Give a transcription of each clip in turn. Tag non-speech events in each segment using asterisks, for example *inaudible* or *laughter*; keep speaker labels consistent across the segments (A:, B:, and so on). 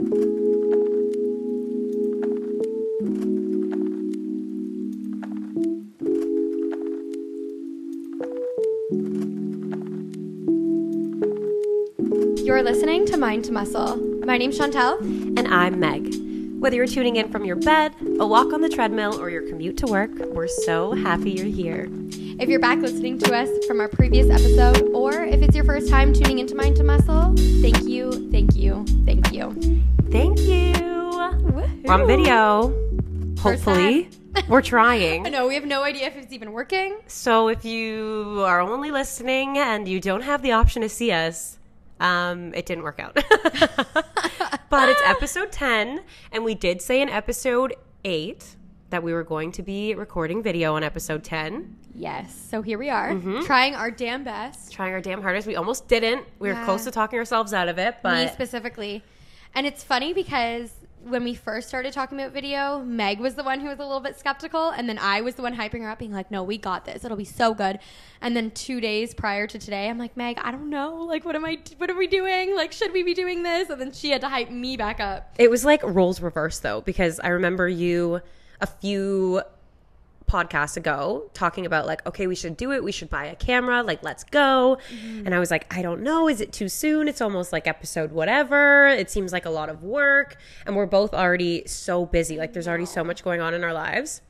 A: You're listening to Mind to Muscle. My name's Chantel.
B: And I'm Meg. Whether you're tuning in from your bed, a walk on the treadmill, or your commute to work, we're so happy you're here.
A: If you're back listening to us from our previous episode, or if it's your first time tuning into Mind to Muscle, thank you, thank you, thank you.
B: Thank you. We're on video. Hopefully. *laughs* We're trying. *laughs*
A: I know, we have no idea if it's even working.
B: So if you are only listening and you don't have the option to see us, um, it didn't work out. *laughs* but it's episode 10, and we did say in episode 8 that we were going to be recording video on episode 10.
A: Yes, so here we are, trying our damn best.
B: Trying our damn hardest. We almost didn't. We were
A: Yeah.
B: close to talking ourselves out of it,
A: Me
B: but
A: specifically. And it's funny because when we first started talking about video, Meg was the one who was a little bit skeptical, and then I was the one hyping her up, being like, "No, we got this. It'll be so good." And then two days prior to today, I'm like, "Meg, I don't know. Like, what am I? What are we doing? Like, should we be doing this?" And then she had to hype me back up.
B: It was like roles reversed though, because I remember you a few podcasts ago talking about like, okay, we should do it. We should buy a camera. Like, let's go. And I was like, I don't know. Is it too soon? It's almost like episode whatever. It seems like a lot of work. And we're both already so busy. Like, there's already so much going on in our lives.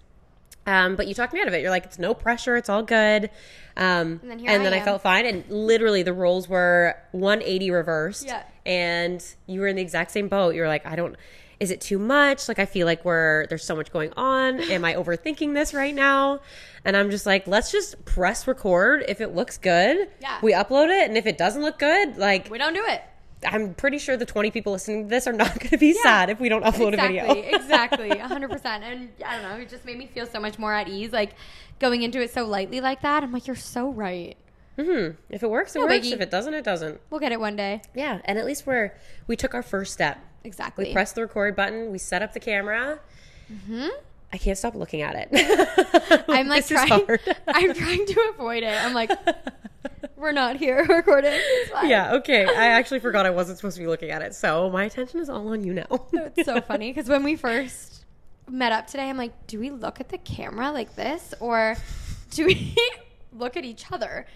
B: Um, but you talked me out of it. You're like, it's no pressure. It's all good. Um,
A: And then
B: and
A: here
B: then,
A: I
B: I, felt fine. And literally, the roles were 180 reversed.
A: Yeah.
B: And you were in the exact same boat. You were like, I don't. Is it too much? Like, I feel like we're there's so much going on. Am I overthinking this right now? And I'm just like, let's just press record. If it looks good,
A: Yeah.
B: we upload it. And if it doesn't look good, like,
A: We don't do it.
B: I'm pretty sure the 20 people listening to this are not *laughs* going to be sad if we don't upload
A: exactly,
B: a video.
A: exactly, *laughs* 100. percent And I don't know, it just made me feel so much more at ease, like going into it so lightly like that. I'm like, "You're so right.
B: hmm If it works, it
A: No
B: works.
A: biggie.
B: If it doesn't, it doesn't.
A: We'll get it one day."
B: Yeah, and at least we're we took our first step.
A: Exactly.
B: We press the record button. We set up the camera. I can't stop looking at it. *laughs*
A: Mm-hmm. I'm like trying. *laughs* I'm trying to avoid it. I'm like, *laughs* we're not here recording.
B: Yeah. Okay. I actually forgot I wasn't supposed to be looking at it, so my attention is all on you now.
A: It's so funny because when we first met up today, I'm like, do we look at the camera like this or do we look at each other?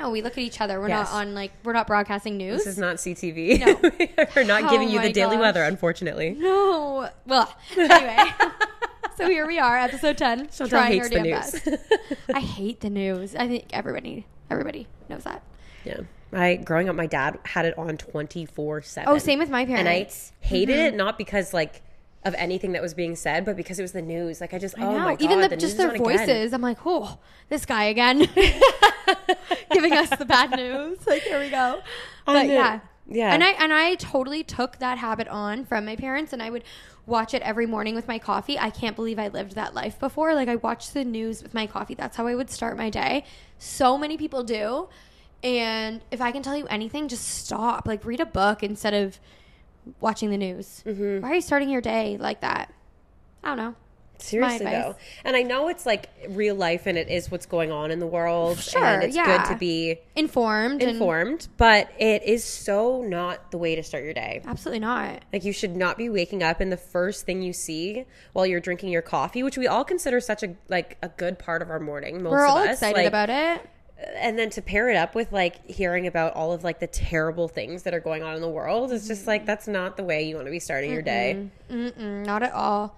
A: No, we look at each other. We're
B: Yes.
A: not on like we're not broadcasting news.
B: This is not CTV.
A: No. *laughs*
B: we're not giving
A: Oh
B: you the daily
A: gosh.
B: weather, unfortunately.
A: no. Well, *laughs* anyway. *laughs* so here we are, episode ten. Trying
B: hates
A: our
B: the
A: damn
B: news.
A: best. I hate the news. I think everybody everybody knows that.
B: yeah. I growing up, my dad had it on twenty four seven.
A: Oh, same with my parents.
B: and I hated
A: Mm-hmm.
B: it not because like of anything that was being said, but because it was the news. Like I just
A: I
B: oh
A: know.
B: my god,
A: Even the,
B: the
A: just
B: news
A: their
B: is on again.
A: voices. I'm like, oh, this guy again, *laughs* giving us the bad news. Like, here we go. But
B: know.
A: yeah,
B: Yeah.
A: And I and I totally took that habit on from my parents, and I would watch it every morning with my coffee. I can't believe I lived that life before. Like, I watched the news with my coffee. That's how I would start my day. So many people do. And if I can tell you anything, just stop. Like, read a book instead of watching the news.
B: Mm-hmm.
A: Why are you starting your day like that? I don't know.
B: Seriously though, and I know it's like real life, and it is what's going on in the world.
A: Sure,
B: and it's
A: yeah.
B: good to be
A: Informed. and-
B: informed, but it is so not the way to start your day.
A: Absolutely not.
B: Like you should not be waking up and the first thing you see while you're drinking your coffee, which we all consider such a like a good part of our morning. Most
A: We're
B: of
A: all
B: us,
A: excited
B: like,
A: about it.
B: And then to pair it up with like hearing about all of like the terrible things that are going on in the world, it's just like that's not the way you want to be starting your day.
A: Mm-mm, not at all.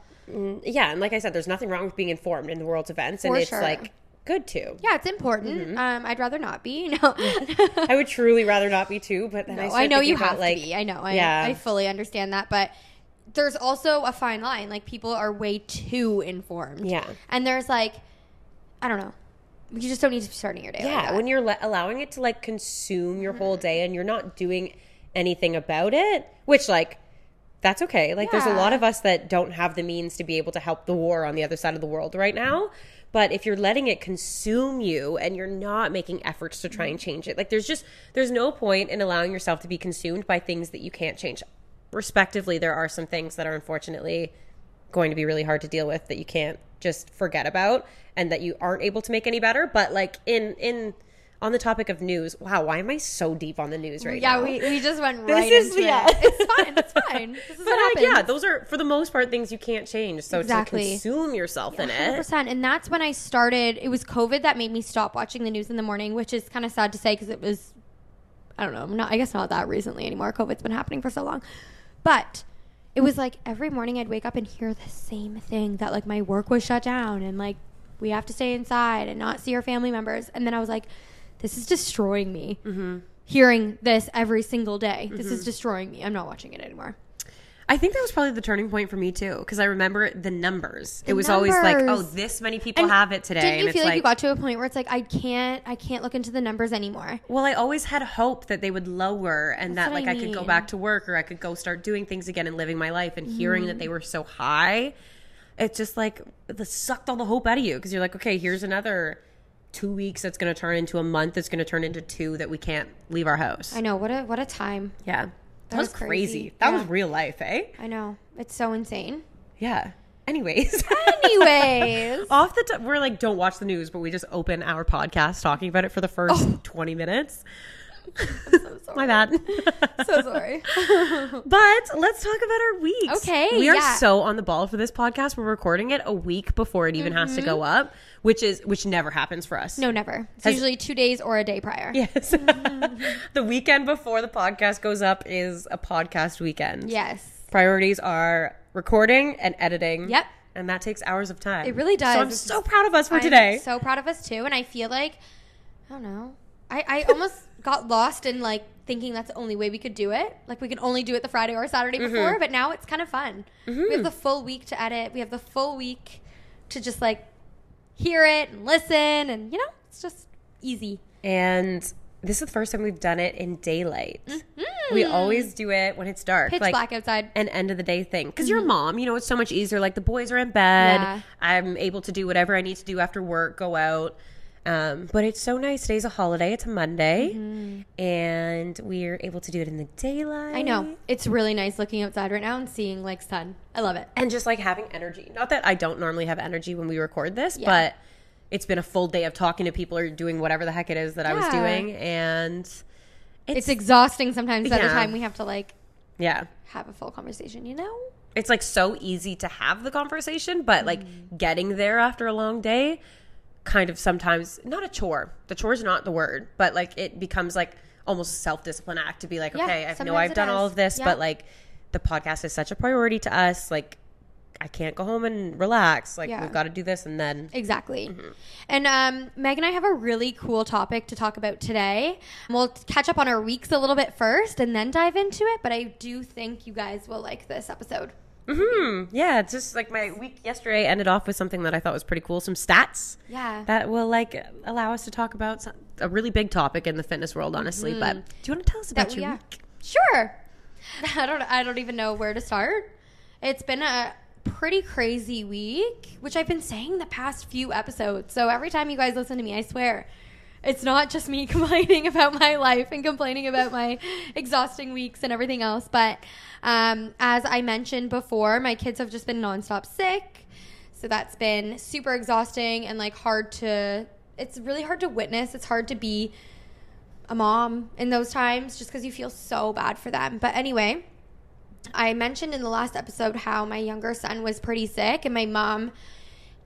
B: Yeah, and like I said, there's nothing wrong with being informed in the world's events, and
A: For
B: it's
A: sure.
B: like good too.
A: Yeah, it's important.
B: Mm-hmm.
A: Um, I'd rather not be. *laughs* No, *laughs*
B: I would truly rather not be too, but then I,
A: No,
B: start
A: I know you
B: about,
A: have
B: like,
A: to be. I know. I,
B: yeah.
A: I fully understand that, but there's also a fine line. Like people are way too informed.
B: Yeah.
A: and there's like, I don't know. You just don't need to be starting your day. like
B: Yeah,
A: that.
B: when you're le- allowing it to like consume your whole day and you're not doing anything about it, which like that's okay. Like there's a lot of us that don't have the means to be able to help the war on the other side of the world right now. But if you're letting it consume you and you're not making efforts to try and mm-hmm. change it, like there's just there's no point in allowing yourself to be consumed by things that you can't change. Respectively, there are some things that are unfortunately going to be really hard to deal with that you can't just forget about and that you aren't able to make any better but like in in on the topic of news, wow, why am I so deep on the news right
A: yeah,
B: now?
A: we, we just went *laughs*
B: This
A: right
B: is-
A: into
B: yeah.
A: it. It's fine. It's *laughs* fine. This is
B: but
A: what
B: like, yeah, those are for the most part things you can't change. So
A: Exactly.
B: to consume yourself in it.
A: 100%. And that's when I started. It was COVID that made me stop watching the news in the morning, which is kind of sad to say because it was, I don't know, not, I guess not that recently anymore. COVID's been happening for so long. But it was like every morning I'd wake up and hear the same thing that like my work was shut down and like we have to stay inside and not see our family members. And then I was like, this is destroying me.
B: Mm-hmm.
A: Hearing this every single day. This is destroying me. I'm not watching it anymore.
B: I think that was probably the turning point for me too, because I remember the numbers. it was always like, oh, this many people
A: And
B: have it today,
A: Didn't
B: and
A: you feel like,
B: like,
A: you got to a point where it's like I can't I can't look into the numbers anymore?
B: well, I always had hope that they would lower, and
A: That's
B: that like
A: I
B: I, could go back to work, or I could go start doing things again and living my life. And hearing that they
A: Mm-hmm.
B: were so high, it just like it sucked all the hope out of you because you're like, okay, here's another two weeks that's going to turn into a month that's going to turn into two that we can't leave our house.
A: I know what a what a time.
B: yeah, that, was crazy.
A: crazy.
B: That
A: Yeah.
B: was real life, eh?
A: I know it's so insane.
B: Yeah. Anyways.
A: Anyways, *laughs*
B: Off the top, we're like, don't watch the news, but we just open our podcast talking about it for the first
A: Oh.
B: 20 minutes. *laughs*
A: so sorry.
B: My bad.
A: so sorry.
B: but let's talk about our weeks.
A: Okay,
B: We are
A: yeah.
B: so on the ball for this podcast. We're recording it a week before it even has to go up, which is which never happens for us.
A: Mm-hmm. no, never. It's
B: Has-
A: usually two days or a day prior.
B: Yes. *laughs* the weekend before the podcast goes up is a podcast weekend.
A: Yes.
B: Priorities are recording and editing.
A: Yep.
B: And that takes hours of time.
A: It really does.
B: So I'm
A: It's-
B: so proud of us for
A: I'm
B: today.
A: so proud of us too, and I feel like I don't know. I, I almost *laughs* got lost in like thinking that's the only way we could do it. Like we could only do it the Friday or Saturday
B: Mm-hmm.
A: before, but now it's kind of fun. We have the full week to edit. We have the full week to just like hear it and listen, and you know, it's just easy.
B: And this is the first time we've done it in daylight. We always do it when it's dark.
A: Mm-hmm. Pitch
B: like
A: black outside.
B: an end of the day thing. Because you're a mom, you know, it's so much easier. Like the boys are in bed.
A: Yeah.
B: I'm able to do whatever I need to do after work, go out. Um, but it's so nice. Today's a holiday. It's a Monday. And we're able to do it in the daylight.
A: Mm-hmm. I know it's really nice looking outside right now and seeing like sun. I love it.
B: And just like having energy. Not that I don't normally have energy when we record this,
A: Yeah.
B: but it's been a full day of talking to people or doing whatever the heck it is that I was doing. And
A: It's exhausting sometimes by the time we have to like
B: yeah.
A: have a full conversation. You know.
B: it's like so easy to have the conversation, but like
A: Mm.
B: getting there after a long day, kind of sometimes not a chore. The chore is not the word, but like it becomes like almost a self discipline act to be like,
A: Yeah,
B: okay, I know I've done all of this,
A: Yeah.
B: but like the podcast is such a priority to us. Like I can't go home and relax. Like
A: Yeah.
B: we've got to do this and then
A: Exactly.
B: Mm-hmm.
A: And um, Meg and I have a really cool topic to talk about today. We'll catch up on our weeks a little bit first and then dive into it. But I do think you guys will like this episode.
B: Hmm yeah, it's just like my week yesterday ended off with something that I thought was pretty cool. Some stats.
A: Yeah.
B: that will like allow us to talk about some, a really big topic in the fitness world, honestly. But do you want to tell us about
A: That-
B: your week?
A: Sure. *laughs* I don't. I don't even know where to start. It's been a pretty crazy week, which I've been saying the past few episodes. So every time you guys listen to me, I swear, it's not just me *laughs* complaining about my life and complaining about my exhausting weeks and everything else. But um, as I mentioned before, my kids have just been nonstop sick. So that's been super exhausting and like hard to. It's really hard to witness. It's hard to be a mom in those times just because you feel so bad for them. But anyway, I mentioned in the last episode how my younger son was pretty sick and my mom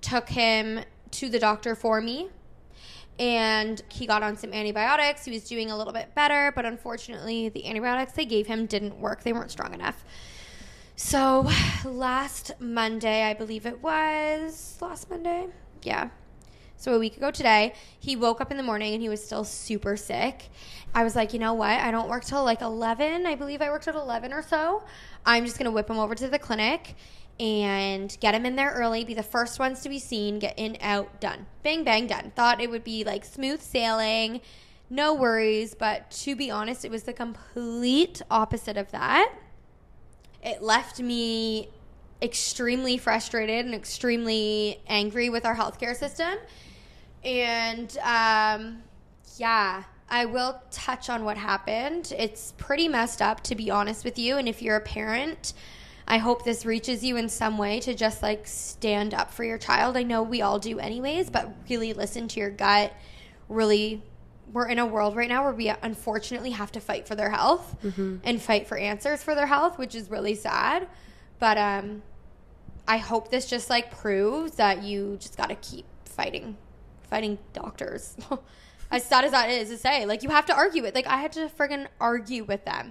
A: took him to the doctor for me. And he got on some antibiotics. He was doing a little bit better, but unfortunately, the antibiotics they gave him didn't work. They weren't strong enough. So last Monday, I believe it was last Monday. Yeah. So a week ago today, he woke up in the morning and he was still super sick. I was like, you know what? I don't work till like 11. I believe I worked at 11 or so. I'm just going to whip him over to the clinic and get them in there early, be the first ones to be seen, get in, out, done. Bang, bang, done. Thought it would be like smooth sailing, no worries. But to be honest, it was the complete opposite of that it left me extremely frustrated and extremely angry with our healthcare system. And um, yeah, I will touch on what happened. It's pretty messed up, to be honest with you. And if you're a parent, I hope this reaches you in some way to just like stand up for your child. I know we all do, anyways, but really listen to your gut, really we're in a world right now where we unfortunately have to fight for their health and fight for answers for their health, which is really sad. But um, I hope this just like proves that you just got to keep fighting, fighting doctors. *laughs* as sad as that is to say, like you have to argue it. Like I had to friggin' argue with them.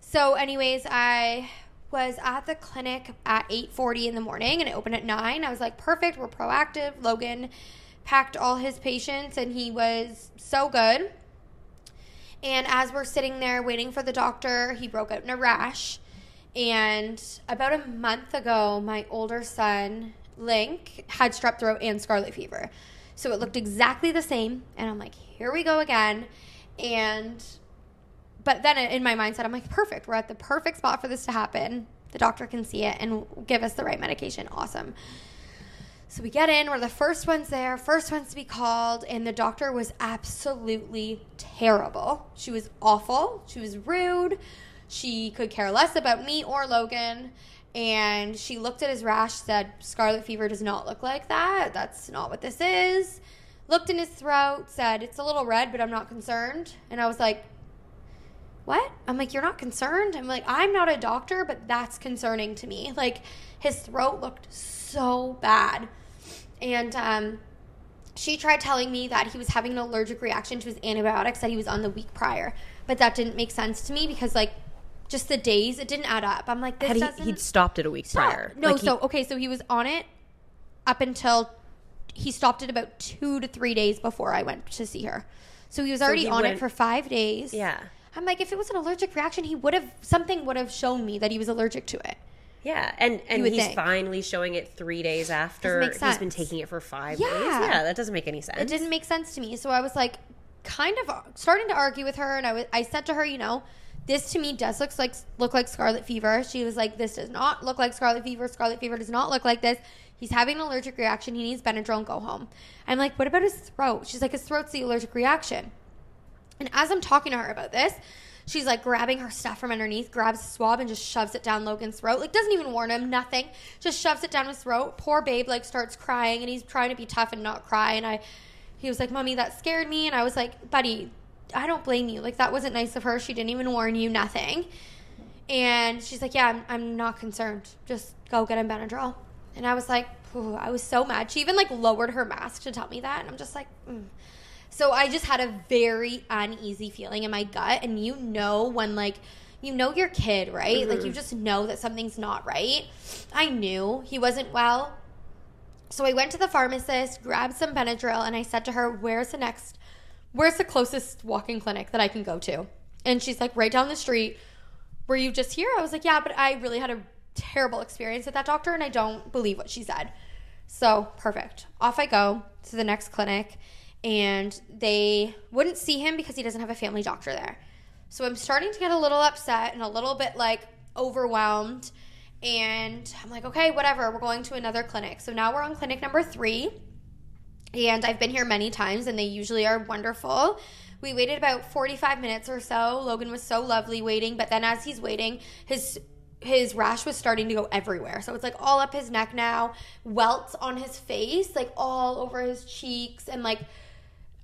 A: So, anyways, I was at the clinic at 8:40 in the morning, and it opened at nine. I was like, perfect. We're proactive. Logan packed all his patience, and he was so good. And as we're sitting there waiting for the doctor, he broke out in a rash. And about a month ago, my older son, Link, had strep throat and scarlet fever. So it looked exactly the same. And I'm like, here we go again. And, but then in my mindset, I'm like, perfect. We're at the perfect spot for this to happen. The doctor can see it and give us the right medication. Awesome. So we get in, we're the first ones there, first ones to be called, and the doctor was absolutely terrible. She was awful. She was rude. She could care less about me or Logan. And she looked at his rash, said, Scarlet fever does not look like that. That's not what this is. Looked in his throat, said, It's a little red, but I'm not concerned. And I was like, what? I'm like, you're not concerned? I'm like, I'm not a doctor, but that's concerning to me. Like, his throat looked so bad. And um, she tried telling me that he was having an allergic reaction to his antibiotics that he was on the week prior. But that didn't make sense to me because, like, just the days, it didn't add up. I'm like, this
B: Had He, he'd stopped it a week
A: Stop.
B: prior.
A: No,
B: Like, he-
A: so, okay, so he was on it up until he stopped it about two to three days before I went to see her. So he was already
B: he
A: on it for five days.
B: yeah,
A: I'm like, if it was an allergic reaction, he would have something would have shown me that he was allergic to it.
B: yeah, and and he's
A: think.
B: finally showing it three days after he's been taking it for five
A: Yeah.
B: days. Yeah, that doesn't make any sense.
A: It didn't make sense to me. So I was like, kind of starting to argue with her, and I was, I said to her, you know, this to me does look like look like scarlet fever. She was like, this does not look like scarlet fever. Scarlet fever does not look like this. He's having an allergic reaction. He needs Benadryl and go home. I'm like, what about his throat? She's like, his throat's the allergic reaction. And as I'm talking to her about this, she's like grabbing her stuff from underneath, grabs a swab and just shoves it down Logan's throat. Like doesn't even warn him, nothing. Just shoves it down his throat. Poor babe like starts crying and he's trying to be tough and not cry. And I he was like, Mommy, that scared me. And I was like, Buddy, I don't blame you. Like that wasn't nice of her. She didn't even warn you, nothing. And she's like, Yeah, I'm, I'm not concerned. Just go get him Benadryl. And I was like, I was so mad. She even like lowered her mask to tell me that. And I'm just like, mm. So I just had a very uneasy feeling in my gut. And you know, when like, you know your kid, right? Like, you mm-hmm. just know that something's not right. I knew he wasn't well. So I went to the pharmacist, grabbed some Benadryl, and I said to her, Where's the next, where's the closest walking clinic that I can go to? And she's like, Right down the street. Were you just here? I was like, Yeah, but I really had a terrible experience at that doctor, and I don't believe what she said. So perfect. Off I go to the next clinic, and they wouldn't see him because he doesn't have a family doctor there. So I'm starting to get a little upset and a little bit like overwhelmed. And I'm like, okay, whatever. We're going to another clinic. So now we're on clinic number three. And I've been here many times, and they usually are wonderful. We waited about 45 minutes or so. Logan was so lovely waiting, but then as he's waiting, his his rash was starting to go everywhere. So it's like all up his neck now, welts on his face, like all over his cheeks, and like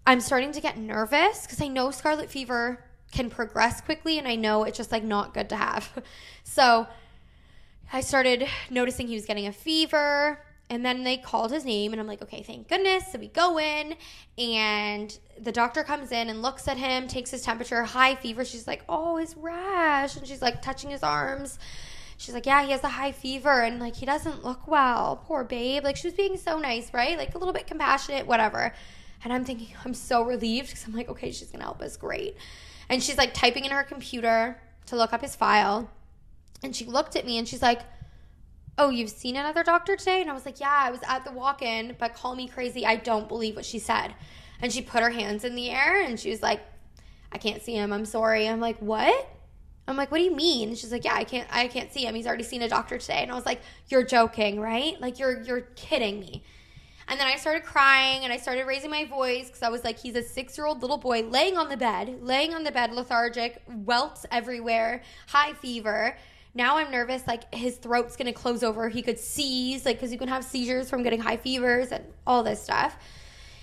A: I'm starting to get nervous because I know scarlet fever can progress quickly, and I know it's just like not good to have. *laughs* So I started noticing he was getting a fever. And then they called his name, and I'm like, okay, thank goodness. So we go in, and the doctor comes in and looks at him, takes his temperature, high fever. She's like, oh, his rash. And she's like touching his arms. She's like, yeah, he has a high fever, and like, he doesn't look well. Poor babe. Like, she was being so nice, right? Like, a little bit compassionate, whatever. And I'm thinking, I'm so relieved because I'm like, okay, she's gonna help us. Great. And she's like typing in her computer to look up his file. And she looked at me and she's like, Oh, you've seen another doctor today? And I was like, Yeah, I was at the walk in, but call me crazy. I don't believe what she said. And she put her hands in the air and she was like, I can't see him. I'm sorry. I'm like, What? I'm like, What do you mean? She's like, Yeah, I can't I can't see him. He's already seen a doctor today. And I was like, You're joking, right? Like you're you're kidding me. And then I started crying and I started raising my voice because I was like, he's a six year old little boy laying on the bed, laying on the bed, lethargic, welts everywhere, high fever. Now I'm nervous, like his throat's gonna close over. He could seize, like, because you can have seizures from getting high fevers and all this stuff.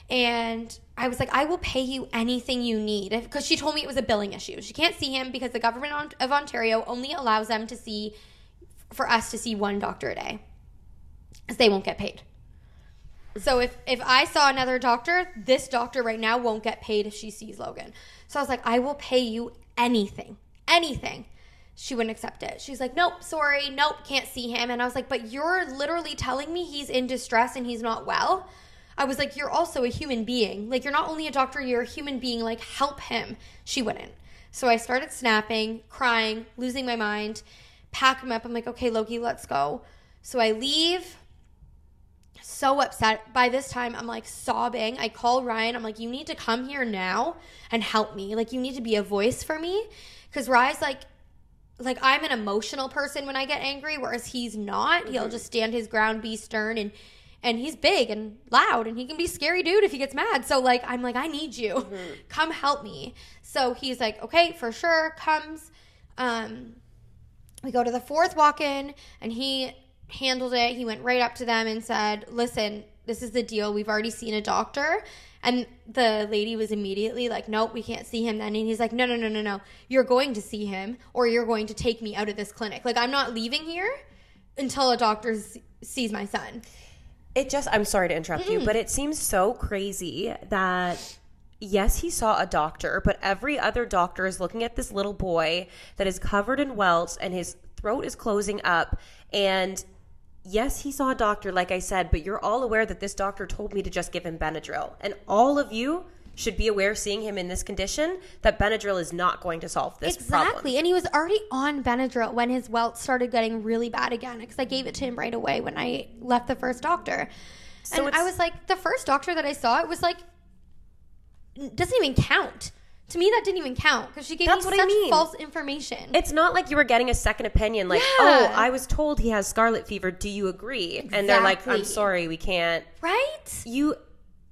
A: And I was like, I will pay you anything you need. Because she told me it was a billing issue. She can't see him because the government of Ontario only allows them to see, for us to see one doctor a day. Because they won't get paid. So if, if I saw another doctor, this doctor right now won't get paid if she sees Logan. So I was like, I will pay you anything, anything. She wouldn't accept it. She's like, nope, sorry, nope, can't see him. And I was like, but you're literally telling me he's in distress and he's not well. I was like, you're also a human being. Like, you're not only a doctor, you're a human being. Like, help him. She wouldn't. So I started snapping, crying, losing my mind, pack him up. I'm like, okay, Loki, let's go. So I leave so upset. By this time, I'm like sobbing. I call Ryan. I'm like, you need to come here now and help me. Like, you need to be a voice for me. Because Ryan's like, like I'm an emotional person when I get angry, whereas he's not. Mm-hmm. He'll just stand his ground, be stern, and and he's big and loud, and he can be scary dude if he gets mad. So like I'm like I need you, mm-hmm. *laughs* come help me. So he's like, okay, for sure, comes. Um, we go to the fourth walk-in, and he handled it. He went right up to them and said, "Listen, this is the deal. We've already seen a doctor." And the lady was immediately like, "Nope, we can't see him then." And he's like, "No, no, no, no, no. You're going to see him or you're going to take me out of this clinic. Like I'm not leaving here until a doctor sees my son."
B: It just I'm sorry to interrupt mm. you, but it seems so crazy that yes, he saw a doctor, but every other doctor is looking at this little boy that is covered in welts and his throat is closing up and yes, he saw a doctor, like I said, but you're all aware that this doctor told me to just give him Benadryl. And all of you should be aware, seeing him in this condition, that Benadryl is not going to solve this
A: exactly.
B: problem.
A: And he was already on Benadryl when his welt started getting really bad again because I gave it to him right away when I left the first doctor. So and I was like, the first doctor that I saw, it was like, doesn't even count to me that didn't even count because she gave That's me such I mean. false information.
B: It's not like you were getting a second opinion, like, yeah. oh, I was told he has scarlet fever. Do you agree? And they're like, I'm sorry, we can't.
A: Right?
B: You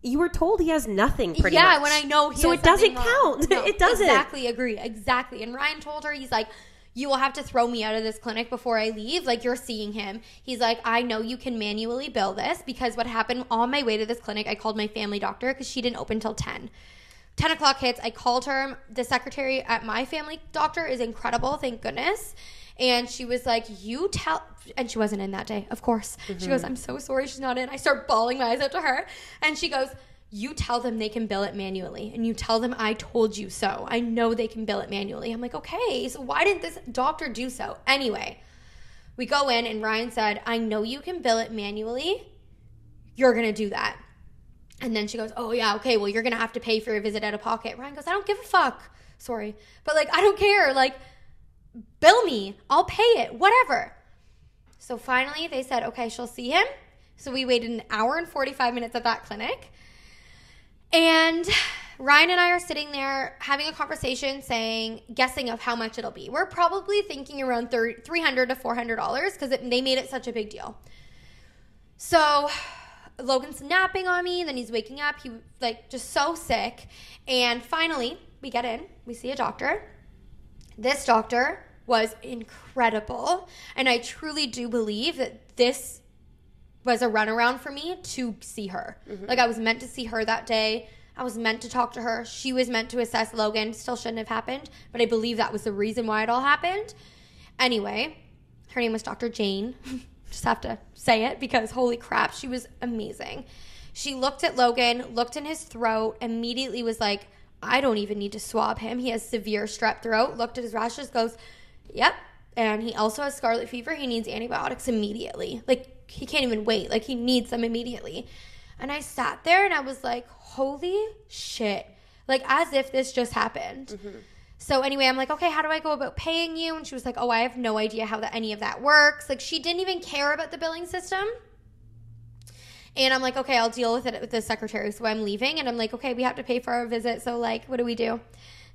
B: you were told he has nothing pretty much.
A: yeah,
B: much.
A: when I know
B: So it doesn't count. No, *laughs* it doesn't.
A: Exactly, agree. Exactly. And Ryan told her, he's like, you will have to throw me out of this clinic before I leave. Like, you're seeing him. He's like, I know you can manually bill this because what happened on my way to this clinic, I called my family doctor because she didn't open till 10. 10 o'clock hits. I called her. The secretary at my family doctor is incredible, thank goodness. And she was like, You tell, and she wasn't in that day, of course. Mm-hmm. She goes, mm-hmm. I'm so sorry she's not in. I start bawling my eyes out to her. And she goes, You tell them they can bill it manually. And you tell them I told you so. I know they can bill it manually. I'm like, Okay, so why didn't this doctor do so? Anyway, we go in, and Ryan said, I know you can bill it manually. You're going to do that. And then she goes, Oh, yeah, okay, well, you're going to have to pay for your visit out of pocket. Ryan goes, I don't give a fuck. Sorry. But like, I don't care. Like, bill me. I'll pay it. Whatever. So finally, they said, Okay, she'll see him. So we waited an hour and 45 minutes at that clinic. And Ryan and I are sitting there having a conversation saying, guessing of how much it'll be. We're probably thinking around 300 to $400 because they made it such a big deal. So Logan's napping on me, then he's waking up. He like just so sick. And finally, we get in. We see a doctor. This doctor was incredible, and I truly do believe that this was a runaround for me to see her. Mm-hmm. Like I was meant to see her that day. I was meant to talk to her. She was meant to assess Logan. Still shouldn't have happened, but I believe that was the reason why it all happened. Anyway, her name was Dr. Jane. *laughs* Just have to say it because holy crap, she was amazing. She looked at Logan, looked in his throat, immediately was like, I don't even need to swab him. He has severe strep throat. Looked at his rashes, goes, Yep. And he also has scarlet fever. He needs antibiotics immediately. Like, he can't even wait. Like, he needs them immediately. And I sat there and I was like, Holy shit. Like, as if this just happened. Mm-hmm. So anyway, I'm like, okay, how do I go about paying you? And she was like, oh, I have no idea how that any of that works. Like she didn't even care about the billing system. And I'm like, okay, I'll deal with it with the secretary. So I'm leaving, and I'm like, okay, we have to pay for our visit. So like, what do we do?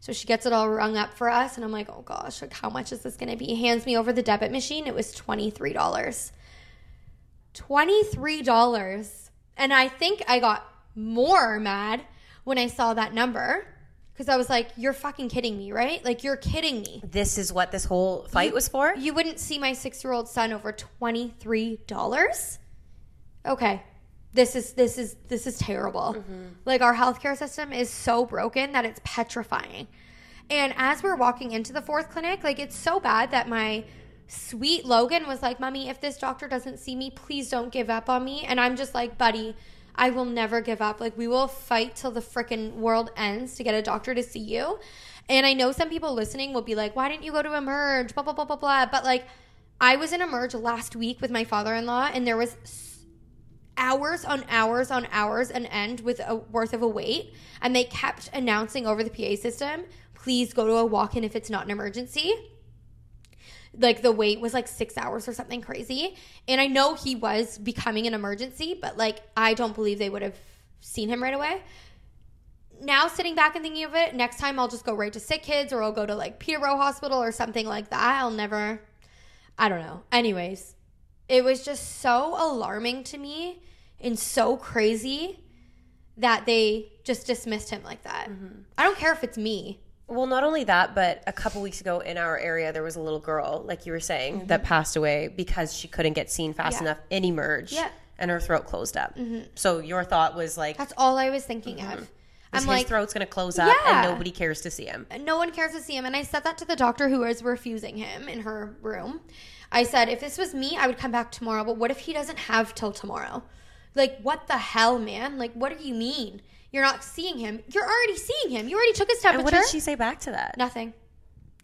A: So she gets it all rung up for us, and I'm like, oh gosh, like how much is this to be? Hands me over the debit machine. It was twenty three dollars. Twenty three dollars, and I think I got more mad when I saw that number because I was like, "You're fucking kidding me, right? Like you're kidding me."
B: This is what this whole fight
A: you,
B: was for.
A: You wouldn't see my six year old son over twenty three dollars. Okay, this is this is this is terrible. Mm-hmm. Like our healthcare system is so broken that it's petrifying. And as we're walking into the fourth clinic, like it's so bad that my sweet Logan was like, "Mommy, if this doctor doesn't see me, please don't give up on me." And I'm just like, "Buddy, I will never give up. Like we will fight till the freaking world ends to get a doctor to see you." And I know some people listening will be like, "Why didn't you go to Emerge?" blah blah blah blah blah. But like I was in Emerge last week with my father-in-law and there was hours on hours on hours an end with a worth of a wait and they kept announcing over the PA system, "Please go to a walk-in if it's not an emergency." Like the wait was like six hours or something crazy. And I know he was becoming an emergency, but like I don't believe they would have seen him right away. Now sitting back and thinking of it, next time I'll just go right to sick kids or I'll go to like Peterborough Hospital or something like that. I'll never I don't know. Anyways, it was just so alarming to me and so crazy that they just dismissed him like that. Mm-hmm. I don't care if it's me.
B: Well, not only that, but a couple weeks ago in our area, there was a little girl, like you were saying, that passed away because she couldn't get seen fast
A: Mm-hmm. Yeah.
B: enough in Emerge
A: Yeah.
B: and her throat closed up. So your thought was like,
A: That's all I was thinking of. I'm
B: his
A: like,
B: throat's to close up
A: Yeah.
B: and nobody cares to see him.
A: no one cares to see him. And I said that to the doctor who was refusing him in her room. I said, if this was me, I would come back tomorrow. But what if he doesn't have till tomorrow? Like, what the hell, man? Like, what do you mean? You're not seeing him. You're already seeing him. You already took his
B: And
A: temperature.
B: what did she say back to that?
A: Nothing.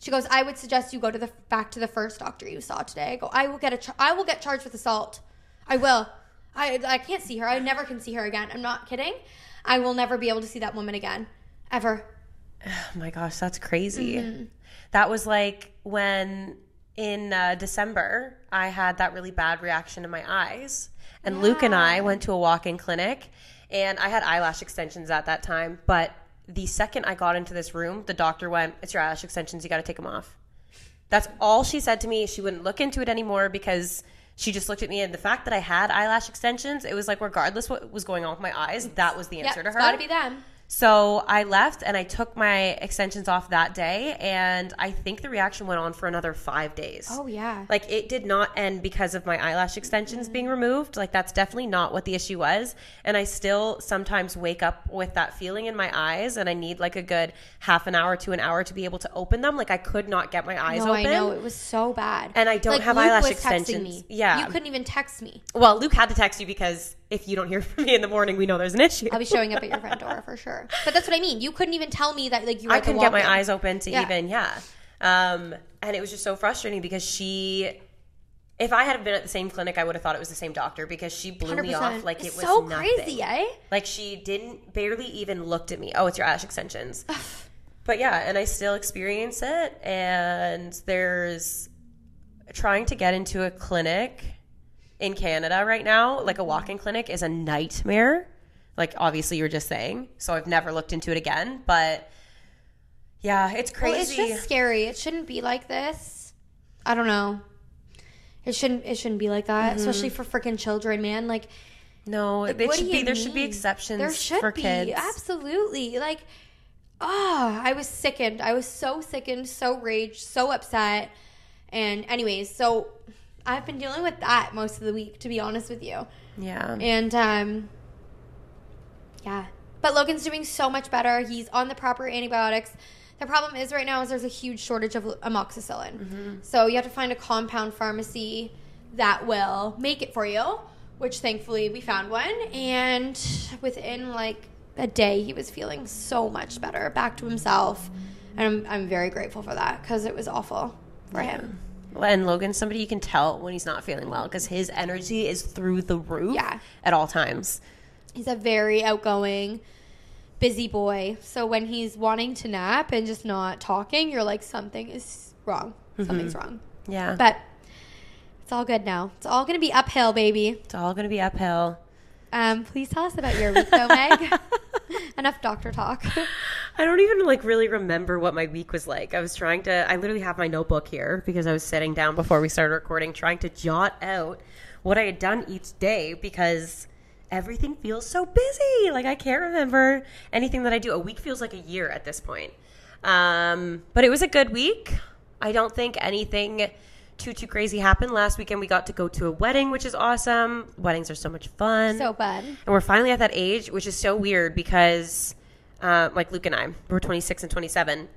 A: She goes, I would suggest you go to the back to the first doctor you saw today. I go, I will get a, char- I will get charged with assault. I will. I, I can't see her. I never can see her again. I'm not kidding. I will never be able to see that woman again, ever.
B: Oh *sighs* my gosh, that's crazy.
A: Mm-hmm.
B: That was like when in uh, December I had that really bad reaction in my eyes, and Luke and I went to a walk-in clinic, and I had eyelash extensions at that time. But the second I got into this room, the doctor went, "It's your eyelash extensions. You got to take them off." That's all she said to me. She wouldn't look into it anymore because she just looked at me, and the fact that I had eyelash extensions, it was like regardless what was going on with my eyes, that was the
A: Yep,
B: answer to
A: it's
B: her.
A: got to be them.
B: So I left and I took my extensions off that day, and I think the reaction went on for another five days.
A: Oh yeah.
B: Like it did not end because of my eyelash extensions being removed. Like that's definitely not what the issue was. And I still sometimes wake up with that feeling in my eyes, and I need like a good half an hour to an hour to be able to open them. Like I could not get my eyes
A: no,
B: open.
A: I know it was so bad.
B: And I don't
A: Like,
B: have
A: Luke
B: eyelash extensions. Yeah.
A: you couldn't even text me.
B: Well, Luke had to text you because if you don't hear from me in the morning, we know there's an issue.
A: I'll be showing up at your front door for sure. But that's what I mean. You couldn't even tell me that like you were
B: I couldn't get my eyes open to
A: Yeah.
B: even yeah. Um, and it was just so frustrating because she, if I had been at the same clinic, I would have thought it was the same doctor because she blew me
A: 100%.
B: off like it
A: It's
B: was
A: so
B: nothing.
A: crazy, eh?
B: Like she didn't barely even looked at me. Oh, it's your eyelash extensions. but yeah, and I still experience it. And there's trying to get into a clinic in Canada right now, like a walk-in clinic, is a nightmare. Like obviously you're just saying, so I've never looked into it again. But yeah, it's
A: Well,
B: crazy.
A: it's just scary. It shouldn't be like this. I don't know. It shouldn't. It shouldn't be like that,
B: Mm-hmm.
A: especially for freaking children, man. Like,
B: no,
A: like,
B: it should be.
A: you
B: There should be exceptions
A: There should
B: for
A: be
B: kids.
A: absolutely. Like, ah, I was sickened. I was so sickened, so raged, so upset. And anyways, so I've been dealing with that most of the week, to be honest with you.
B: Yeah.
A: And um yeah. But Logan's doing so much better. He's on the proper antibiotics. The problem is right now is there's a huge shortage of amoxicillin. So you have to find a compound pharmacy that will make it for you, which thankfully we found one and within like a day he was feeling so much better, back to himself. And I'm, I'm very grateful for that because it was awful for him.
B: And Logan's somebody you can tell when he's not feeling well because his energy is through the roof
A: Yeah.
B: at all times.
A: He's a very outgoing, busy boy. So when he's wanting to nap and just not talking, you're like, something is wrong. Something's wrong.
B: Yeah.
A: But it's all good now. It's all going to be uphill, baby.
B: it's all going to be uphill.
A: Um, please tell us about your week, though, Meg. *laughs* Enough doctor talk. *laughs*
B: I don't even like really remember what my week was like. I was trying to I literally have my notebook here because I was sitting down before we started recording trying to jot out what I had done each day because everything feels so busy. Like I can't remember anything that I do. A week feels like a year at this point. Um, but it was a good week. I don't think anything too too crazy happened. Last weekend we got to go to a wedding, which is awesome. Weddings are so much fun.
A: So fun.
B: and we're finally at that age, which is so weird because, uh, like Luke and I, we're 26 and 27.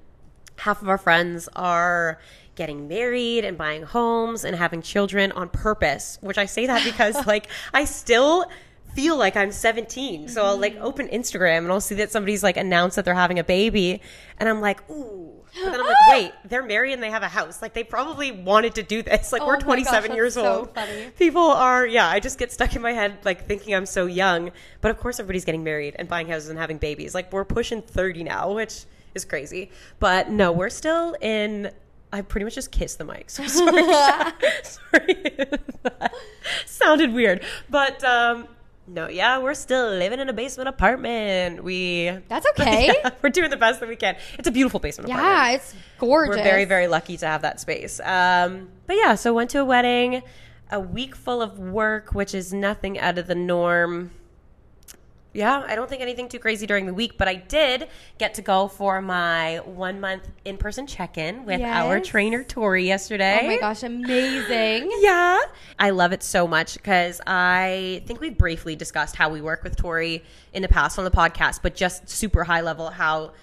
B: Half of our friends are getting married and buying homes and having children on purpose, which I say that because, *laughs* like, I still feel like I'm 17. So I'll like open Instagram and I'll see that somebody's like announced that they're having a baby. And I'm like, ooh. But then I'm like, wait, *gasps* they're married and they have a house. Like, they probably wanted to do this. Like,
A: Oh
B: we're
A: my gosh,
B: 27
A: that's
B: years
A: so
B: old
A: funny.
B: people are yeah i just get stuck in my head like thinking i'm so young but of course everybody's getting married and buying houses and having babies like we're pushing 30 now which is crazy but no we're still in i pretty much just kissed the mic so *laughs* sorry *laughs* sorry *laughs* That sounded weird but um no yeah we're still living in a basement apartment we
A: That's *laughs* okay.
B: Yeah, we're doing the best that we can it's a beautiful basement apartment
A: Yeah, it's gorgeous.
B: we're very, very lucky to have that space. Um, but yeah, so went to a wedding, a week full of work, which is nothing out of the norm. Yeah, I don't think anything too crazy during the week, but I did get to go for my one month in person check in with our trainer Tori yesterday.
A: Oh my gosh, amazing. *laughs*
B: Yeah. I love it so much because I think we briefly discussed how we work with Tori in the past on the podcast, but just super high level how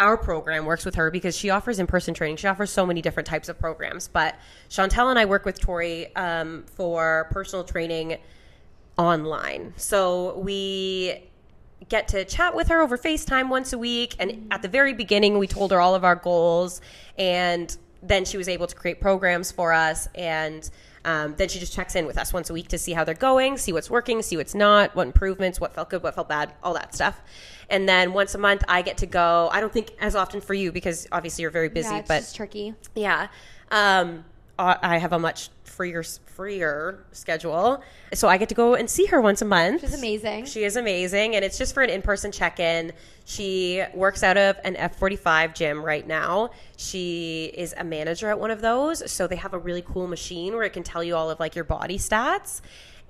B: our program works with her because she offers in person training. She offers so many different types of programs. But Chantel and I work with Tori um, for personal training online. So we get to chat with her over FaceTime once a week. And at the very beginning, we told her all of our goals. And then she was able to create programs for us. And um, then she just checks in with us once a week to see how they're going, see what's working, see what's not, what improvements, what felt good, what felt bad, all that stuff. And then once a month, I get to go. I don't think as often for you because obviously you're very busy,
A: Yeah, it's
B: but
A: tricky.
B: yeah. Um, I have a much freer freer schedule, so I get to go and see her once a month.
A: Is amazing.
B: She is amazing, and it's just for an in person check in. She works out of an F forty five gym right now. She is a manager at one of those, so they have a really cool machine where it can tell you all of like your body stats.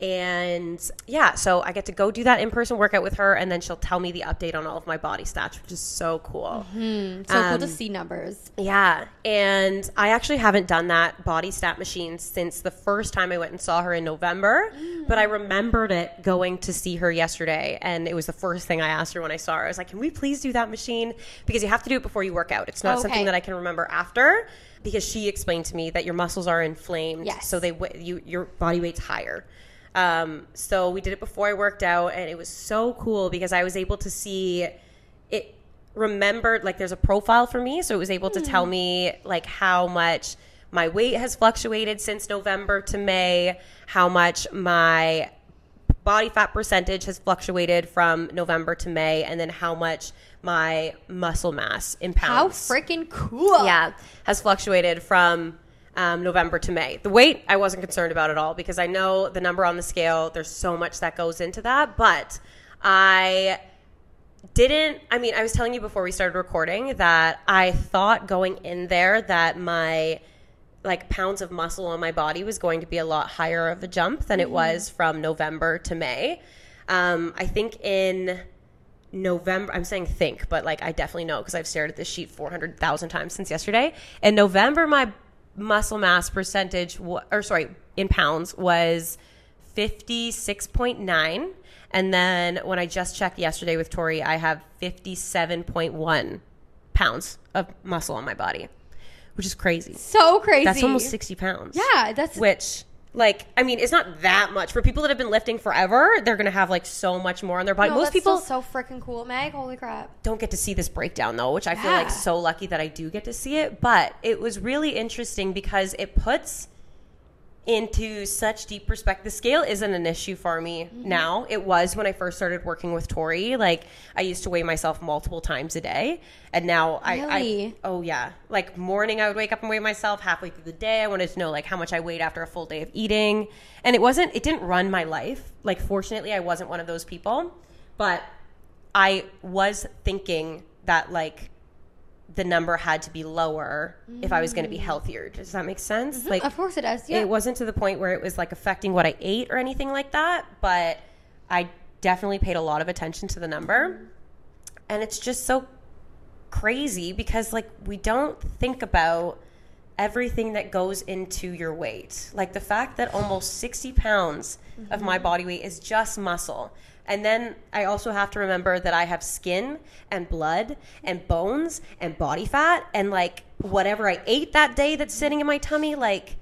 B: And yeah, so I get to go do that in person workout with her, and then she'll tell me the update on all of my body stats, which is so cool.
A: So cool
B: Um,
A: to see numbers.
B: Yeah. And I actually haven't done that body stat machine since the first time I went and saw her in November. But I remembered it going to see her yesterday. And it was the first thing I asked her when I saw her. I was like, can we please do that machine? Because you have to do it before you work out. It's not
A: Okay.
B: something that I can remember after. Because she explained to me that your muscles are inflamed,
A: Yes.
B: so they you your body weight's higher. Um, so we did it before I worked out, and it was so cool because I was able to see it remembered like there's a profile for me so it was able to tell me like how much my weight has fluctuated since november to may how much my body fat percentage has fluctuated from november to may and then how much my muscle mass in pounds.
A: How freaking cool.
B: yeah, has fluctuated from um, November to May. The weight, I wasn't concerned about at all because I know the number on the scale, there's so much that goes into that. But I didn't, I mean, I was telling you before we started recording that I thought going in there that my like pounds of muscle on my body was going to be a lot higher of a jump than it was from November to May. Um, I think in November, I'm saying think, but like I definitely know because I've stared at this sheet 400,000 times since yesterday. In November, my muscle mass percentage, or sorry, in pounds was 56.9. And then when I just checked yesterday with Tori, I have 57.1 pounds of muscle on my body, which is crazy.
A: So crazy.
B: That's almost 60 pounds.
A: Yeah, that's
B: Which, like, I mean, it's not that much. For people that have been lifting forever, they're to have, like, so much more on their body.
A: no,
B: Most
A: that's
B: people
A: still so freaking cool, Meg. Holy crap.
B: don't get to see this breakdown, though, which I feel like so lucky that I do get to see it. But it was really interesting because it puts into such deep respect. The scale isn't an issue for me
A: Mm-hmm.
B: now. It was when I first started working with Tori. Like I used to weigh myself multiple times a day, and now I, I oh yeah, like morning I would wake up and weigh myself. Halfway through the day, I wanted to know like how much I weighed after a full day of eating, and it wasn't. It didn't run my life. Like fortunately, I wasn't one of those people, but I was thinking that like the number had to be lower if I was going to be healthier. Does that make sense? Like
A: Mm. Of course it does. Yeah.
B: it wasn't to the point where it was like affecting what I ate or anything like that, but I definitely paid a lot of attention to the number. And it's just so crazy because like we don't think about everything that goes into your weight. Like the fact that almost 60 pounds of my body weight is just muscle. And then I also have to remember that I have skin and blood and bones and body fat and like whatever I ate that day that's sitting in my tummy, like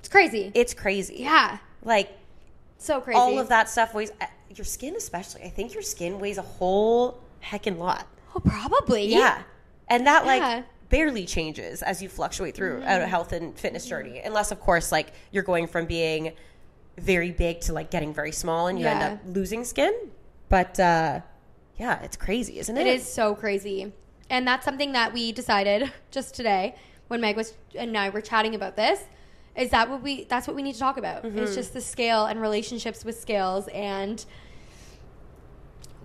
A: It's crazy.
B: it's crazy.
A: yeah.
B: Like
A: So crazy.
B: all of that stuff weighs uh, your skin especially. I think your skin weighs a whole heckin' lot.
A: Oh, probably.
B: Yeah. And that like barely changes as you fluctuate through a health and fitness journey. Unless of course like you're going from being very big to like getting very small and you
A: Yeah.
B: end up losing skin. But uh yeah, it's crazy, isn't it?
A: It is so crazy. And that's something that we decided *laughs* just today when Meg was and I were chatting about this. Is that what we that's what we need to talk about.
B: Mm-hmm.
A: It's just the scale and relationships with scales and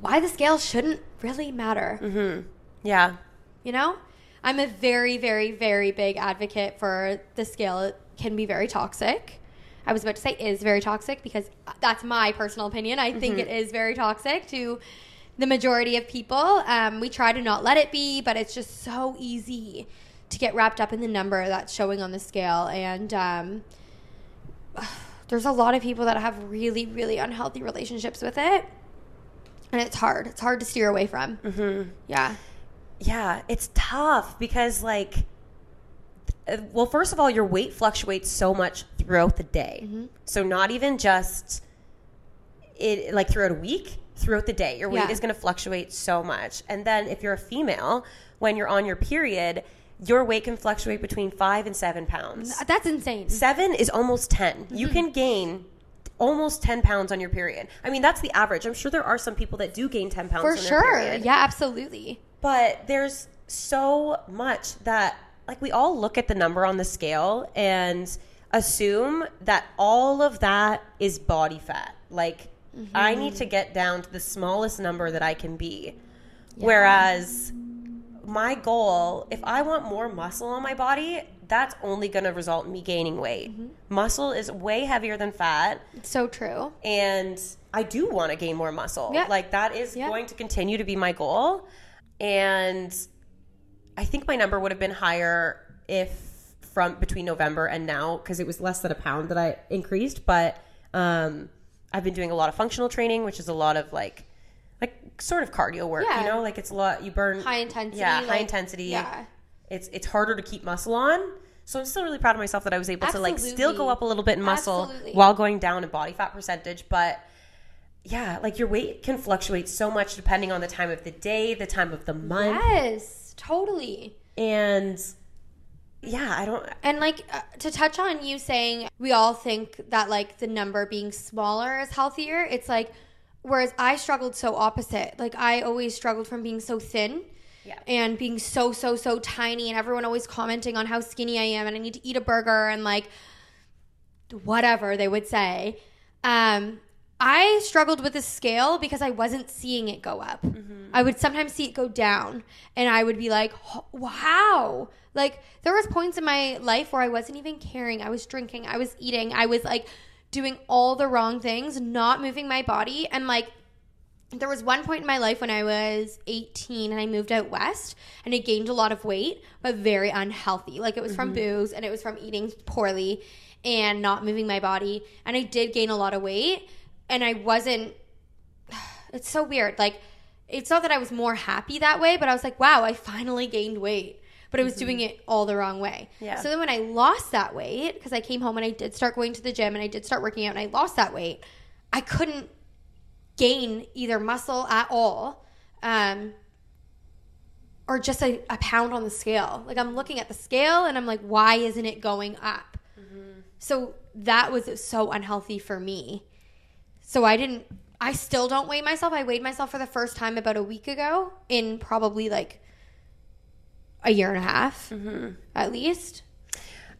A: why the scale shouldn't really matter.
B: Mm-hmm. Yeah.
A: You know? I'm a very, very, very big advocate for the scale It can be very toxic. I was about to say is very toxic because that's my personal opinion. I think it is very toxic to the majority of people. Um, we try to not let it be, but it's just so easy to get wrapped up in the number that's showing on the scale. And um, *sighs* there's a lot of people that have really, really unhealthy relationships with it. And it's hard. It's hard to steer away from.
B: Mm-hmm.
A: Yeah.
B: Yeah, it's tough because like uh, well, first of all, your weight fluctuates so much throughout the day.
A: Mm-hmm.
B: So not even just it like throughout a week, throughout the day, your weight
A: Yeah.
B: is going to fluctuate so much. And then if you're a female, when you're on your period, your weight can fluctuate between 5 and 7 pounds.
A: That's insane.
B: 7 is almost 10. You
A: Mm-hmm.
B: can gain almost 10 pounds on your period. I mean, that's the average. I'm sure there are some people that do gain 10 pounds
A: For sure.
B: period
A: Yeah, absolutely.
B: but there's so much that like we all look at the number on the scale and assume that all of that is body fat like i mm-hmm. need to get down to the smallest number that i can be whereas my goal if i want more muscle on my body that's only going to result in me gaining weight mm-hmm. muscle is way heavier than fat
A: It's so true.
B: and I do want to gain more muscle.
A: Yeah.
B: Like that is
A: Yeah.
B: going to continue to be my goal. And I think my number would have been higher if from between November and now because it was less than a pound that I increased, but um I've been doing a lot of functional training, which is a lot of like like sort of cardio work,
A: Yeah.
B: you know? Like it's a lot you burn
A: High intensity.
B: Yeah, high intensity.
A: Yeah.
B: It's it's harder to keep muscle on. So I'm still really proud of myself that I was able to like still go up a little bit in muscle
A: Absolutely.
B: while going down in body fat percentage, but yeah, like your weight can fluctuate so much depending on the time of the day, the time of the month,
A: Yes, totally.
B: and yeah, I don't.
A: And like uh, to touch on you saying we all think that like the number being smaller is healthier. It's like whereas I struggled so opposite. Like I always struggled from being so thin.
B: Yeah.
A: And being so so so tiny and everyone always commenting on how skinny I am and I need to eat a burger and like whatever they would say. Um I struggled with the scale because I wasn't seeing it go up. Mm-hmm. I would sometimes see it go down and I would be like, "Wow." Like there was points in my life where I wasn't even caring. I was drinking, I was eating, I was like doing all the wrong things, not moving my body and like there was one point in my life when I was 18 and I moved out west and I gained a lot of weight, but very unhealthy. Like it was from mm-hmm. booze and it was from eating poorly and not moving my body. And I did gain a lot of weight and I wasn't, *sighs* it's so weird. Like, it's not that I was more happy that way, but I was like, wow, I finally gained weight. But I was doing it all the wrong way.
B: Yeah.
A: So then when I lost that weight, because I came home and I did start going to the gym and I did start working out and I lost that weight, I couldn't gain either muscle at all um, or just a, a pound on the scale. Like I'm looking at the scale and I'm like, why isn't it going up? So that was so unhealthy for me. So I didn't, I still don't weigh myself. I weighed myself for the first time about a week ago in probably like a year and a half at least.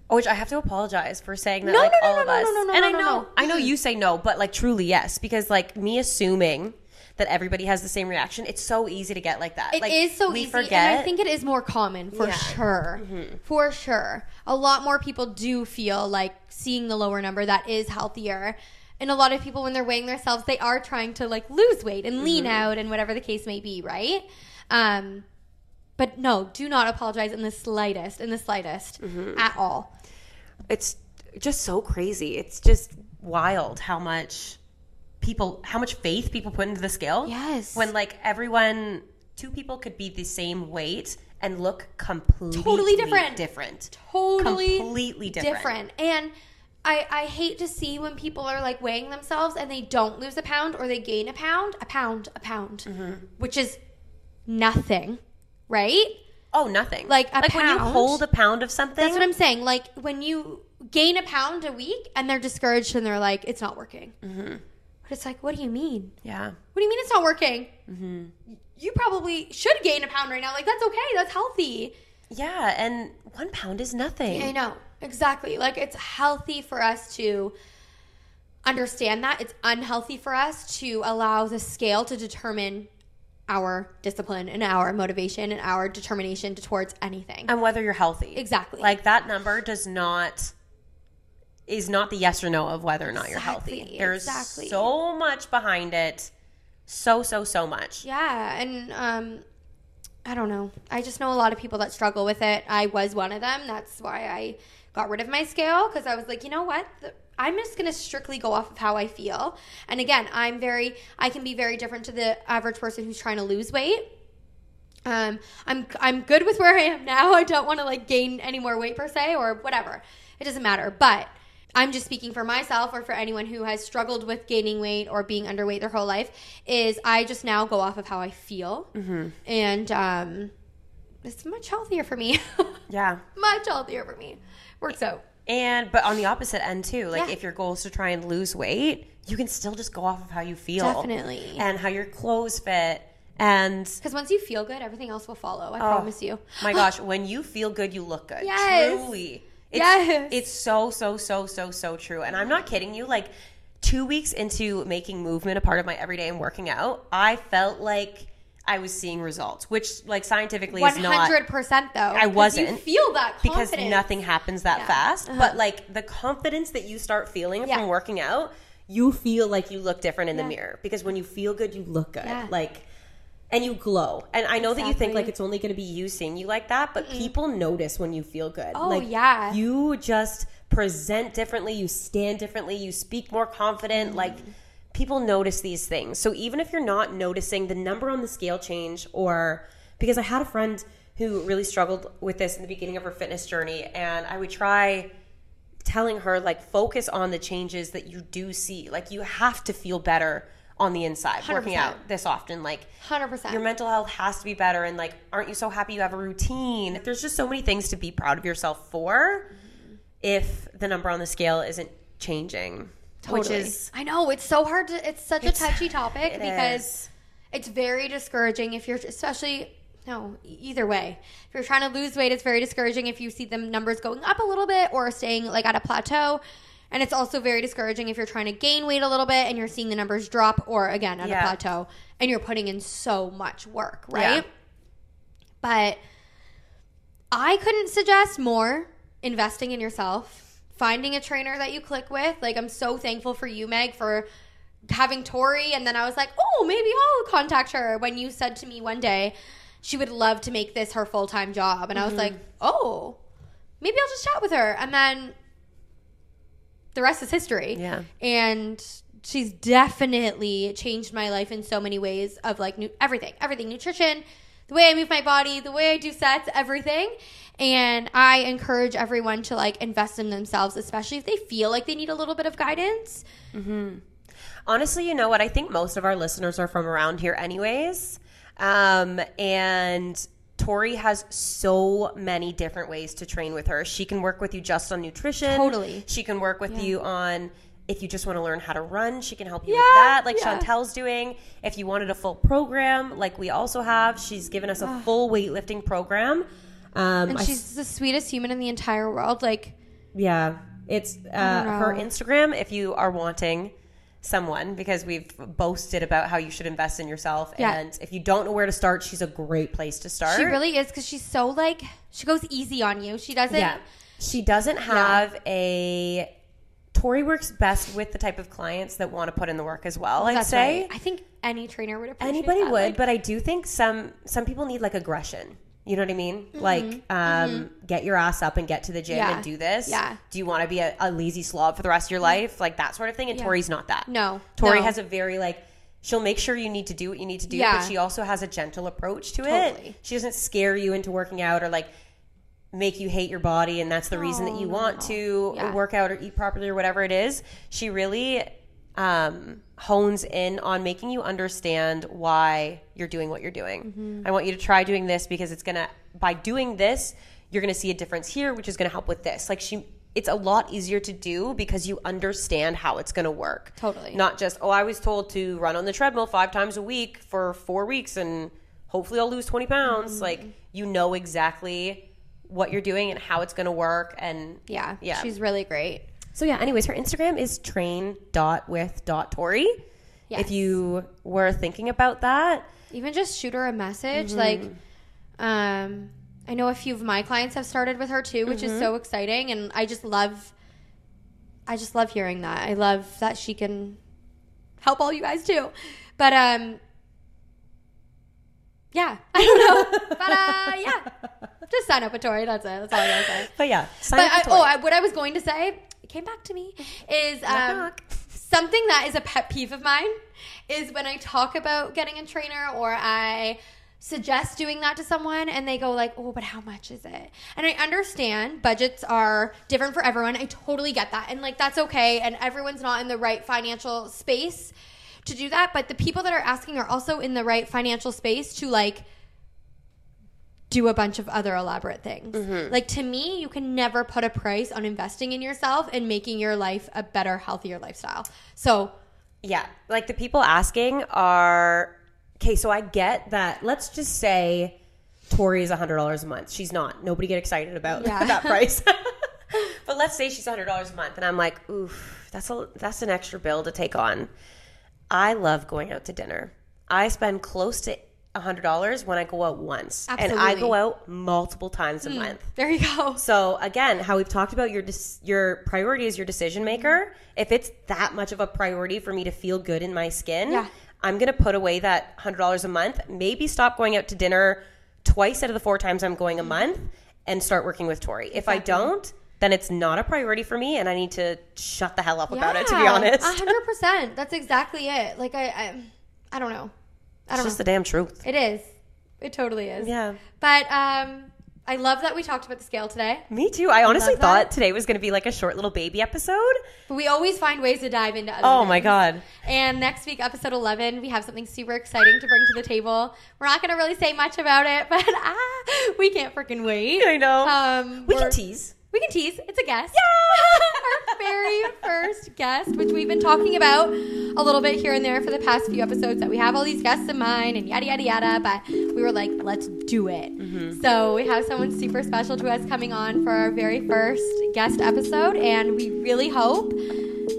B: Oh, Which I have to apologize for saying that,
A: No,
B: like
A: no, no,
B: all
A: no,
B: of
A: no,
B: us.
A: no, no, no,
B: and
A: no,
B: I know,
A: no.
B: I know you say no, but like truly yes, because like me assuming that everybody has the same reaction, it's so easy to get like that.
A: It is
B: like,
A: so
B: we
A: easy,
B: forget.
A: and I think it is more common for
B: Yeah. Mm-hmm.
A: sure. For sure, a lot more people do feel like seeing the lower number that is healthier, and a lot of people when they're weighing themselves, they are trying to like lose weight and
B: Mm-hmm.
A: lean out and whatever the case may be, right? Um, but no, do not apologize in the slightest, in the slightest
B: Mm-hmm.
A: at all.
B: it's just so crazy. It's just wild how much people, how much faith people put into the scale.
A: Yes.
B: When like everyone, two people could be the same weight and look completely
A: Totally different.
B: Different.
A: Totally
B: Completely different.
A: different. And I, I hate to see when people are like weighing themselves and they don't lose a pound or they gain a pound, a pound, a pound,
B: Mm-hmm.
A: which is nothing, right?
B: Oh, nothing.
A: Like a
B: like when you hold a pound of something.
A: That's what I'm saying. Like when you gain a pound a week and they're discouraged and they're like, it's not working. Mm-hmm. But it's like, what do you mean?
B: yeah.
A: What do you mean it's not working?
B: Mm-hmm.
A: You probably should gain a pound right now. Like that's okay. That's healthy.
B: Yeah. And one pound is nothing.
A: I know. Exactly. Like it's healthy for us to understand that. It's unhealthy for us to allow the scale to determine our discipline and our motivation and our determination towards anything.
B: and whether you're healthy.
A: Exactly.
B: Like that number does not is not the yes or no of whether or not you're healthy. There's
A: exactly.
B: so much behind it. So so so much.
A: Yeah, and um I don't know. I just know a lot of people that struggle with it. I was one of them. That's why I got rid of my scale because I was like, you know what? The- I'm just going to strictly go off of how I feel. And again, I'm very I can be very different to the average person who's trying to lose weight. Um I'm I'm good with where I am now. *laughs* I don't want to like gain any more weight per se or whatever. It doesn't matter. But I'm just speaking for myself or for anyone who has struggled with gaining weight or being underweight their whole life is I just now go off of how I feel. And um, it's much healthier for me. *laughs*
B: Yeah.
A: much healthier for me. Works out.
B: And but on the opposite end too, like
A: Yeah.
B: if your goal is to try and lose weight, you can still just go off of how you feel.
A: Definitely.
B: And how your clothes fit and
A: Because once you feel good, everything else will follow. I
B: Oh,
A: promise you.
B: My *gasps* gosh, when you feel good, you look good.
A: Yes.
B: Truly. It's,
A: Yes.
B: It's so, so, so, so, so true. And I'm not kidding you. Like, two weeks into making movement a part of my everyday and working out, I felt like I was seeing results, which, like, scientifically is not.
A: 100% though. I
B: wasn't,
A: You feel that
B: Because nothing happens that
A: Yeah.
B: fast.
A: Uh-huh.
B: But, like, the confidence that you start feeling
A: Yeah.
B: from working out, you feel like you look different in the
A: Yeah.
B: mirror. Because when you feel good, you look good.
A: Yeah.
B: Like, and you glow. And I know that you think
A: Exactly.
B: like it's only going to be you seeing you like that, but people notice when you feel good.
A: Oh,
B: like,
A: yeah.
B: You just present differently, you stand differently, you speak more confident. Like people notice these things. So even if you're not noticing the number on the scale change or because I had a friend who really struggled with this in the beginning of her fitness journey and I would try telling her like focus on the changes that you do see. Like you have to feel better on the inside working
A: 100%.
B: out this often like
A: 100%.
B: your mental health has to be better and like aren't you so happy you have a routine there's just so many things to be proud of yourself for if the number on the scale isn't changing which
A: Totally.
B: is
A: I know it's so hard to. It's such a touchy topic
B: it
A: because
B: is.
A: it's very discouraging if you're, especially no, either way. If you're trying to lose weight, it's very discouraging if you see the numbers going up a little bit or staying like at a plateau. And it's also very discouraging if you're trying to gain weight a little bit and you're seeing the numbers drop or again at
B: Yeah.
A: a plateau and you're putting in so much work, right?
B: Yeah.
A: But I couldn't suggest more investing in yourself, finding a trainer that you click with. Like, I'm so thankful for you, Meg, for having Tori. And then I was like, oh, maybe I'll contact her when you said to me one day she would love to make this her full time job. And I was mm-hmm. like, oh, maybe I'll just chat with her. And then the rest is history.
B: Yeah.
A: And she's definitely changed my life in so many ways of like nu- everything, everything, nutrition, the way I move my body, the way I do sets, everything. And I encourage everyone to like invest in themselves, especially if they feel like they need a little bit of guidance. Mm-hmm.
B: honestly you know what i think most of our listeners are from around here anyways um, and tori has so many different ways to train with her she can work with you just on nutrition
A: Totally.
B: she can work with you on if you just want to learn how to run she can help you
A: Yeah,
B: with that like
A: yeah.
B: chantel's doing if you wanted a full program like we also have she's given us a full weightlifting program um,
A: And
B: I
A: she's the sweetest human in the entire world. Like,
B: yeah, it's uh, her. Instagram. If you are wanting someone, because we've boasted about how you should invest in yourself,
A: Yeah.
B: and if you don't know where to start, she's a great place to start.
A: she really is because she's so like, she goes easy on you. She doesn't.
B: yeah. She doesn't have a. Tori works best with the type of clients that want to put in the work as well. I'd
A: That's
B: say
A: right. I think any trainer would appreciate
B: anybody
A: that.
B: would,
A: Like,
B: but I do think some some people need like aggression. You know what I mean? Like, um, get your ass up and get to the gym
A: Mm-hmm. Yeah.
B: and do this.
A: Yeah.
B: Do you want to be a, a lazy slob for the rest of your life? Like that sort of thing. And
A: Yeah.
B: Tori's not that.
A: No,
B: Tori
A: no.
B: has a very like she'll make sure you need to do what you need to do,
A: Yeah.
B: but she also has a gentle approach to
A: Totally.
B: it. She doesn't scare you into working out or like make you hate your body and that's the reason that you want
A: no.
B: to
A: Yeah.
B: work out or eat properly or whatever it is. She really um, hones in on making you understand why you're doing what you're doing.
A: Mm-hmm.
B: I want you to try doing this because it's gonna by doing this, you're gonna see a difference here, which is gonna help with this. Like she it's a lot easier to do because you understand how it's going to work.
A: Totally.
B: Not just, oh, I was told to run on the treadmill five times a week for four weeks and hopefully I'll lose 20 pounds.
A: Mm-hmm.
B: Like, you know exactly what you're doing and how it's going to work. And
A: Yeah,
B: Yeah.
A: she's really great.
B: So, yeah, anyways, her Instagram is train.with.tori.
A: Yes.
B: If you were thinking about that,
A: Even just shoot her a message.
B: Mm-hmm.
A: Like, um, I know a few of my clients have started with her too, which is
B: Mm-hmm.
A: so exciting, and I just love, I just love hearing that. I love that she can help all you guys too. But um, yeah, *laughs* I don't know, but uh, yeah, *laughs* just sign up with Tori. That's it. That's all I gotta say.
B: but yeah, sign
A: But
B: up
A: I,
B: with
A: oh, I, what I was going to say came back to me *laughs* is um, something that is a pet peeve of mine is when I talk about getting a trainer or I suggest doing that to someone and they go like, "Oh, but how much is it?" And I understand budgets are different for everyone. I totally get that. And like that's okay and everyone's not in the right financial space to do that, but the people that are asking are also in the right financial space to like do a bunch of other elaborate things. Mm-hmm. Like to me, you can never put a price on investing in yourself and making your life a better, healthier lifestyle. So,
B: Yeah, like the people asking are okay. So I get that. Let's just say Tori is hundred dollars a month. She's not. Nobody get excited about *laughs*
A: Yeah.
B: that price. *laughs* *laughs* but let's say she's hundred dollars a month, and I'm like, oof, that's a that's an extra bill to take on. I love going out to dinner. I spend close to hundred dollars when I go out once, and I go out multiple times a hmm, month.
A: there you go. *laughs*
B: So again, how we've talked about your your priority is your decision maker. If it's that much of a priority for me to feel good in my skin,
A: Yeah.
B: I'm gonna put away that hundred dollars a month. Maybe stop going out to dinner twice out of the four times I'm going a hmm. month, and start working with Tori. If I don't, then it's not a priority for me, and I need to shut the hell up about it. To be honest, *laughs*
A: a hundred percent. That's exactly it. Like I, I, I don't know. I
B: it's
A: don't
B: just
A: know.
B: the damn truth.
A: It is. It totally is.
B: Yeah.
A: But um, I love that we talked about the scale today.
B: Me too. I honestly thought
A: that.
B: today was gonna be like a short little baby episode.
A: But we always find ways to dive into other
B: Oh my god.
A: And next week, episode 11, we have something super exciting to bring to the table. We're not going to really say much about it, *laughs* but ah, we can't freaking wait.
B: I know.
A: Um,
B: we can tease.
A: We can tease. It's a guess. Our *laughs* very first guest, which we've been talking about a little bit here and there for the past few episodes, that we have all these guests in mind and yada, yada, yada. But we were like, let's do it.
B: Mm-hmm.
A: So we have someone super special to us coming on for our very first guest episode. And we really hope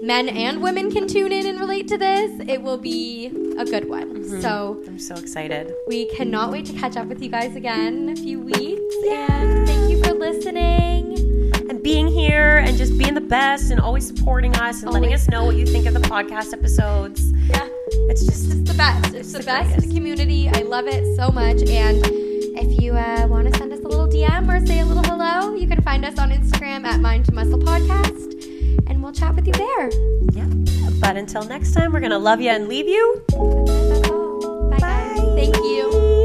A: men and women can tune in and relate to this. It will be a good one.
B: Mm-hmm.
A: So
B: I'm so excited.
A: we cannot wait to catch up with you guys again in a few weeks. And thank you for listening.
B: and being here and just being the best and always supporting us and letting us know what you think of the podcast episodes.
A: Yeah.
B: It's just
A: It's the best. It's, the,
B: the
A: best
B: greatest.
A: community. I love it so much. And if you uh, want to send us a little DM or say a little hello, you can find us on Instagram at Mind to Muscle Podcast, and we'll chat with you there.
B: yeah. But until next time, we're gonna love you and leave you.
A: Bye.
B: Bye.
A: Thank you.